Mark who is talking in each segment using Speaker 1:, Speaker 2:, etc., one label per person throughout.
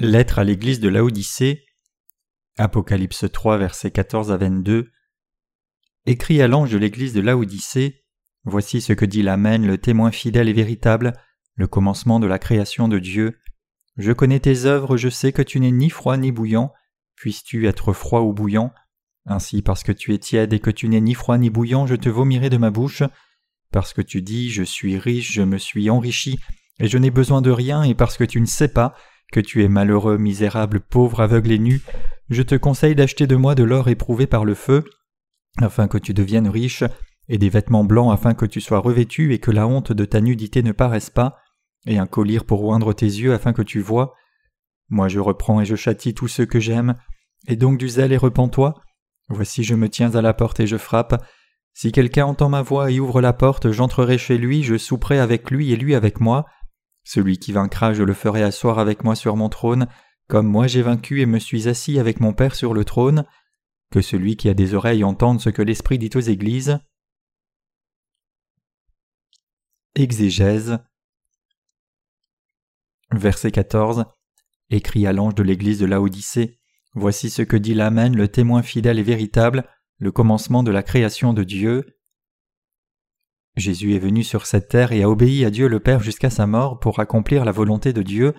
Speaker 1: Lettre à l'église de Laodicée. Apocalypse 3, versets 14 à 22. Écrit à l'ange de l'église de Laodicée. Voici ce que dit l'Amen, le témoin fidèle et véritable, le commencement de la création de Dieu. Je connais tes œuvres, je sais que tu n'es ni froid ni bouillant. Puisses-tu être froid ou bouillant? Ainsi, parce que tu es tiède et que tu n'es ni froid ni bouillant, je te vomirai de ma bouche. Parce que tu dis Je suis riche, je me suis enrichi, et je n'ai besoin de rien, et parce que tu ne sais pas, que tu es malheureux, misérable, pauvre, aveugle et nu, je te conseille d'acheter de moi de l'or éprouvé par le feu, afin que tu deviennes riche, et des vêtements blancs afin que tu sois revêtu et que la honte de ta nudité ne paraisse pas, et un collier pour oindre tes yeux afin que tu vois. Moi je reprends et je châtie tous ceux que j'aime, et donc du zèle et repens-toi. Voici je me tiens à la porte et je frappe. Si quelqu'un entend ma voix et ouvre la porte, j'entrerai chez lui, je souperai avec lui et lui avec moi. Celui qui vaincra, je le ferai asseoir avec moi sur mon trône, comme moi j'ai vaincu et me suis assis avec mon Père sur le trône. Que celui qui a des oreilles entende ce que l'Esprit dit aux Églises. Exégèse Verset 14 Écrit à l'ange de l'Église de Laodicée Voici ce que dit l'Amen, le témoin fidèle et véritable, le commencement de la création de Dieu. Jésus est venu sur cette terre et a obéi à Dieu le Père jusqu'à sa mort pour accomplir la volonté de Dieu.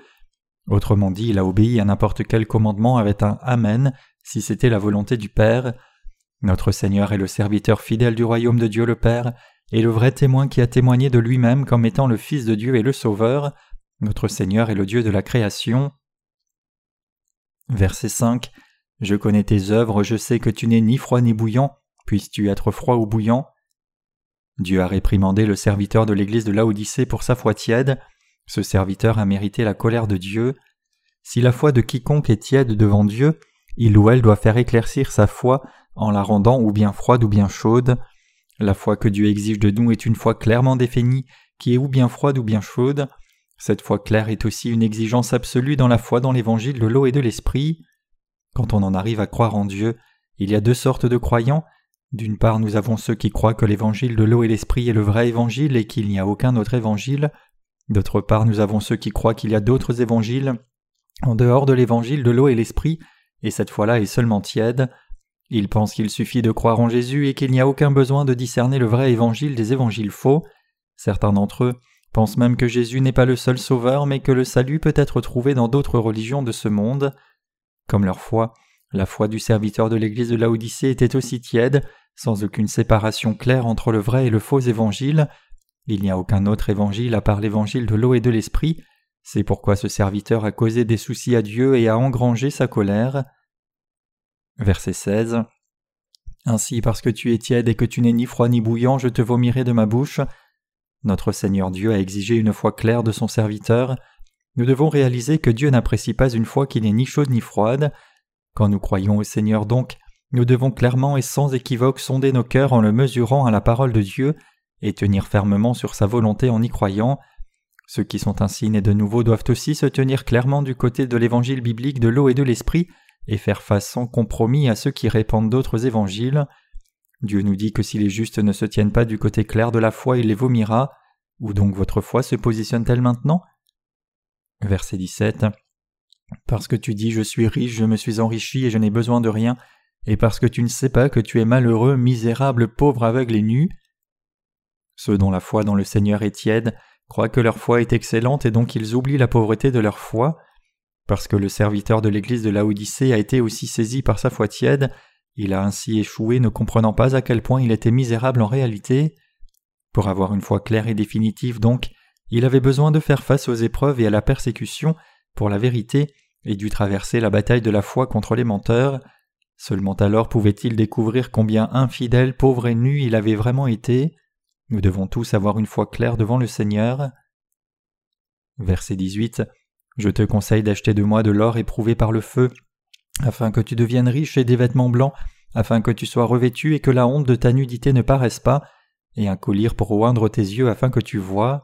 Speaker 1: Autrement dit, il a obéi à n'importe quel commandement avec un Amen si c'était la volonté du Père. Notre Seigneur est le serviteur fidèle du royaume de Dieu le Père, et le vrai témoin qui a témoigné de lui-même comme étant le Fils de Dieu et le Sauveur. Notre Seigneur est le Dieu de la création. Verset 5 Je connais tes œuvres, je sais que tu n'es ni froid ni bouillant. Puisses-tu être froid ou bouillant? Dieu a réprimandé le serviteur de l'église de Laodicée pour sa foi tiède. Ce serviteur a mérité la colère de Dieu. Si la foi de quiconque est tiède devant Dieu, il ou elle doit faire éclaircir sa foi en la rendant ou bien froide ou bien chaude. La foi que Dieu exige de nous est une foi clairement définie, qui est ou bien froide ou bien chaude. Cette foi claire est aussi une exigence absolue dans la foi dans l'évangile de l'eau et de l'esprit. Quand on en arrive à croire en Dieu, il y a deux sortes de croyants, d'une part, nous avons ceux qui croient que l'évangile de l'eau et l'esprit est le vrai évangile et qu'il n'y a aucun autre évangile. D'autre part, nous avons ceux qui croient qu'il y a d'autres évangiles en dehors de l'évangile de l'eau et l'esprit, et cette foi-là est seulement tiède. Ils pensent qu'il suffit de croire en Jésus et qu'il n'y a aucun besoin de discerner le vrai évangile des évangiles faux. Certains d'entre eux pensent même que Jésus n'est pas le seul sauveur, mais que le salut peut être trouvé dans d'autres religions de ce monde. Comme leur foi, la foi du serviteur de l'église de Laodicée était aussi tiède, sans aucune séparation claire entre le vrai et le faux évangile. Il n'y a aucun autre évangile à part l'évangile de l'eau et de l'esprit. C'est pourquoi ce serviteur a causé des soucis à Dieu et a engrangé sa colère. Verset 16 Ainsi, parce que tu es tiède et que tu n'es ni froid ni bouillant, je te vomirai de ma bouche. Notre Seigneur Dieu a exigé une foi claire de son serviteur. Nous devons réaliser que Dieu n'apprécie pas une foi qui n'est ni chaude ni froide. Quand nous croyons au Seigneur donc, nous devons clairement et sans équivoque sonder nos cœurs en le mesurant à la parole de Dieu et tenir fermement sur sa volonté en y croyant. Ceux qui sont ainsi nés de nouveau doivent aussi se tenir clairement du côté de l'évangile biblique de l'eau et de l'esprit et faire face sans compromis à ceux qui répandent d'autres évangiles. Dieu nous dit que si les justes ne se tiennent pas du côté clair de la foi, il les vomira. Où donc votre foi se positionne-t-elle maintenant? Verset 17 parce que tu dis je suis riche, je me suis enrichi et je n'ai besoin de rien, et parce que tu ne sais pas que tu es malheureux, misérable, pauvre, aveugle et nu. Ceux dont la foi dans le Seigneur est tiède croient que leur foi est excellente et donc ils oublient la pauvreté de leur foi. Parce que le serviteur de l'église de Laodicée a été aussi saisi par sa foi tiède, il a ainsi échoué ne comprenant pas à quel point il était misérable en réalité. Pour avoir une foi claire et définitive donc, il avait besoin de faire face aux épreuves et à la persécution pour la vérité et dut traverser la bataille de la foi contre les menteurs. Seulement alors pouvait-il découvrir combien infidèle, pauvre et nu il avait vraiment été. Nous devons tous avoir une foi claire devant le Seigneur. Verset 18 Je te conseille d'acheter de moi de l'or éprouvé par le feu, afin que tu deviennes riche et des vêtements blancs, afin que tu sois revêtu et que la honte de ta nudité ne paraisse pas, et un collier pour oindre tes yeux afin que tu vois.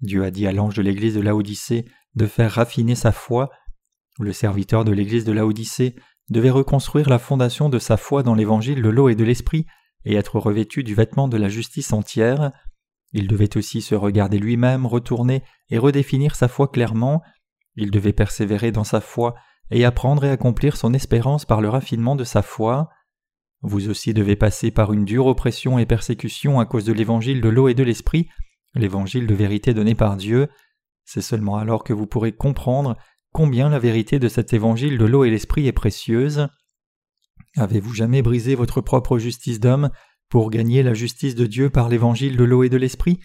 Speaker 1: Dieu a dit à l'ange de l'église de Laodicée de faire raffiner sa foi. Le serviteur de l'église de Laodicée devait reconstruire la fondation de sa foi dans l'évangile de l'eau et de l'esprit et être revêtu du vêtement de la justice entière. Il devait aussi se regarder lui-même, retourner et redéfinir sa foi clairement. il devait persévérer dans sa foi et apprendre et accomplir son espérance par le raffinement de sa foi. Vous aussi devez passer par une dure oppression et persécution à cause de l'évangile de l'eau et de l'esprit, l'évangile de vérité donné par Dieu. C'est seulement alors que vous pourrez comprendre combien la vérité de cet évangile de l'eau et l'esprit est précieuse. Avez-vous jamais brisé votre propre justice d'homme pour gagner la justice de Dieu par l'évangile de l'eau et de l'esprit?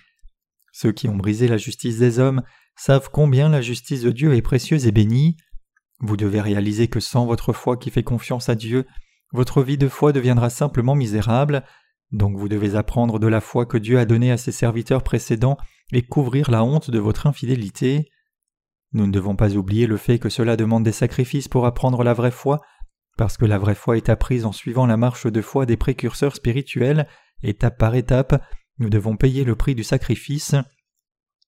Speaker 1: Ceux qui ont brisé la justice des hommes savent combien la justice de Dieu est précieuse et bénie. Vous devez réaliser que sans votre foi qui fait confiance à Dieu, votre vie de foi deviendra simplement misérable, donc vous devez apprendre de la foi que Dieu a donnée à ses serviteurs précédents et couvrir la honte de votre infidélité. Nous ne devons pas oublier le fait que cela demande des sacrifices pour apprendre la vraie foi, parce que la vraie foi est apprise en suivant la marche de foi des précurseurs spirituels, étape par étape, nous devons payer le prix du sacrifice.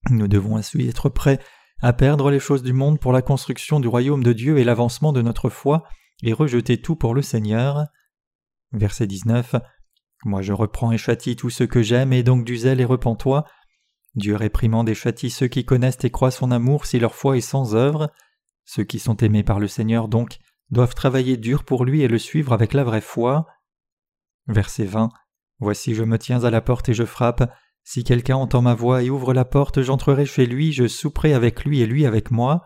Speaker 1: Nous devons ainsi être prêts à perdre les choses du monde pour la construction du royaume de Dieu et l'avancement de notre foi, et rejeter tout pour le Seigneur. Verset 19. Moi je reprends et châtie tous ceux que j'aime, et donc du zèle et repens-toi. Dieu réprimande et châtie ceux qui connaissent et croient son amour si leur foi est sans œuvre. Ceux qui sont aimés par le Seigneur donc doivent travailler dur pour lui et le suivre avec la vraie foi. Verset 20. Voici je me tiens à la porte et je frappe. Si quelqu'un entend ma voix et ouvre la porte, j'entrerai chez lui, je souperai avec lui et lui avec moi.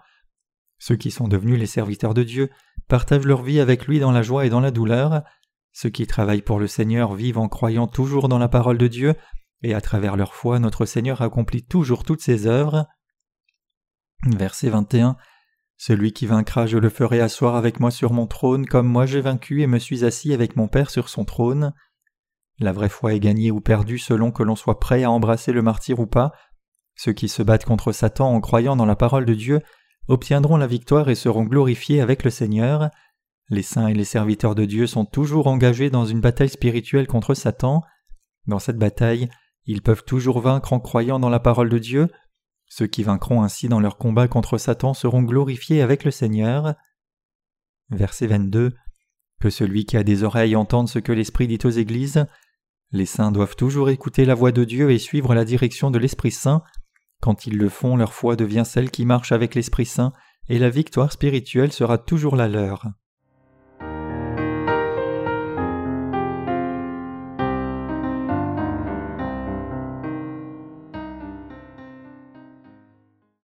Speaker 1: Ceux qui sont devenus les serviteurs de Dieu partagent leur vie avec lui dans la joie et dans la douleur. Ceux qui travaillent pour le Seigneur vivent en croyant toujours dans la parole de Dieu, et à travers leur foi notre Seigneur accomplit toujours toutes ses œuvres. Verset 21 Celui qui vaincra, je le ferai asseoir avec moi sur mon trône, comme moi j'ai vaincu et me suis assis avec mon Père sur son trône. La vraie foi est gagnée ou perdue selon que l'on soit prêt à embrasser le martyr ou pas. Ceux qui se battent contre Satan en croyant dans la parole de Dieu obtiendront la victoire et seront glorifiés avec le Seigneur. Les saints et les serviteurs de Dieu sont toujours engagés dans une bataille spirituelle contre Satan. Dans cette bataille, ils peuvent toujours vaincre en croyant dans la parole de Dieu. Ceux qui vaincront ainsi dans leur combat contre Satan seront glorifiés avec le Seigneur. Verset 22. Que celui qui a des oreilles entende ce que l'Esprit dit aux Églises. Les saints doivent toujours écouter la voix de Dieu et suivre la direction de l'Esprit Saint. Quand ils le font, leur foi devient celle qui marche avec l'Esprit Saint, et la victoire spirituelle sera toujours la leur.